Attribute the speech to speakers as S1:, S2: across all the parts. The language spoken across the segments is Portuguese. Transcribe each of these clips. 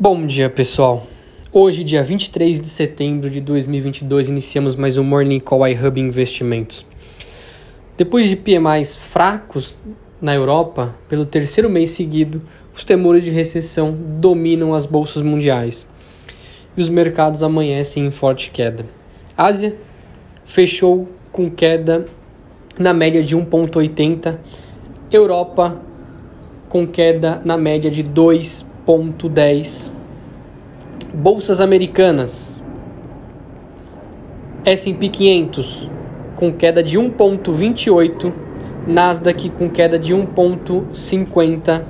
S1: Bom dia, pessoal. Hoje, dia 23 de setembro de 2022, iniciamos mais um Morning Call iHub Investimentos. Depois de PMIs fracos na Europa, pelo terceiro mês seguido, os temores de recessão dominam as bolsas mundiais e os mercados amanhecem em forte queda. Ásia fechou com queda na média de 1,80, Europa com queda na média de 2,10. Bolsas americanas. S&P 500 com queda de 1.28, Nasdaq com queda de 1.50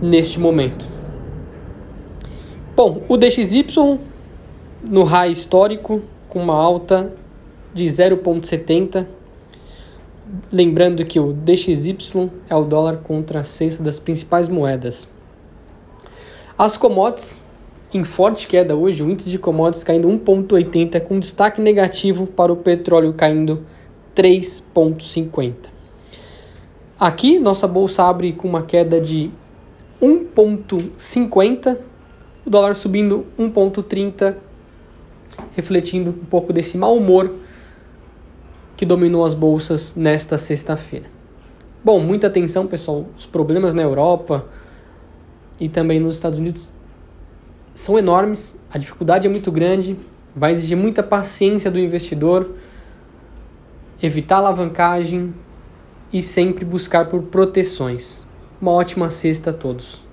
S1: neste momento. Bom, o DXY no high histórico com uma alta de 0.70. Lembrando que o DXY é o dólar contra a cesta das principais moedas. As commodities em forte queda hoje, o índice de commodities caindo 1,80, com destaque negativo para o petróleo caindo 3,50. Aqui, nossa bolsa abre com uma queda de 1,50, o dólar subindo 1,30, refletindo um pouco desse mau humor que dominou as bolsas nesta sexta-feira. Bom, muita atenção, pessoal, os problemas na Europa e também nos Estados Unidos são enormes, a dificuldade é muito grande, vai exigir muita paciência do investidor, evitar alavancagem e sempre buscar por proteções. Uma ótima sexta a todos.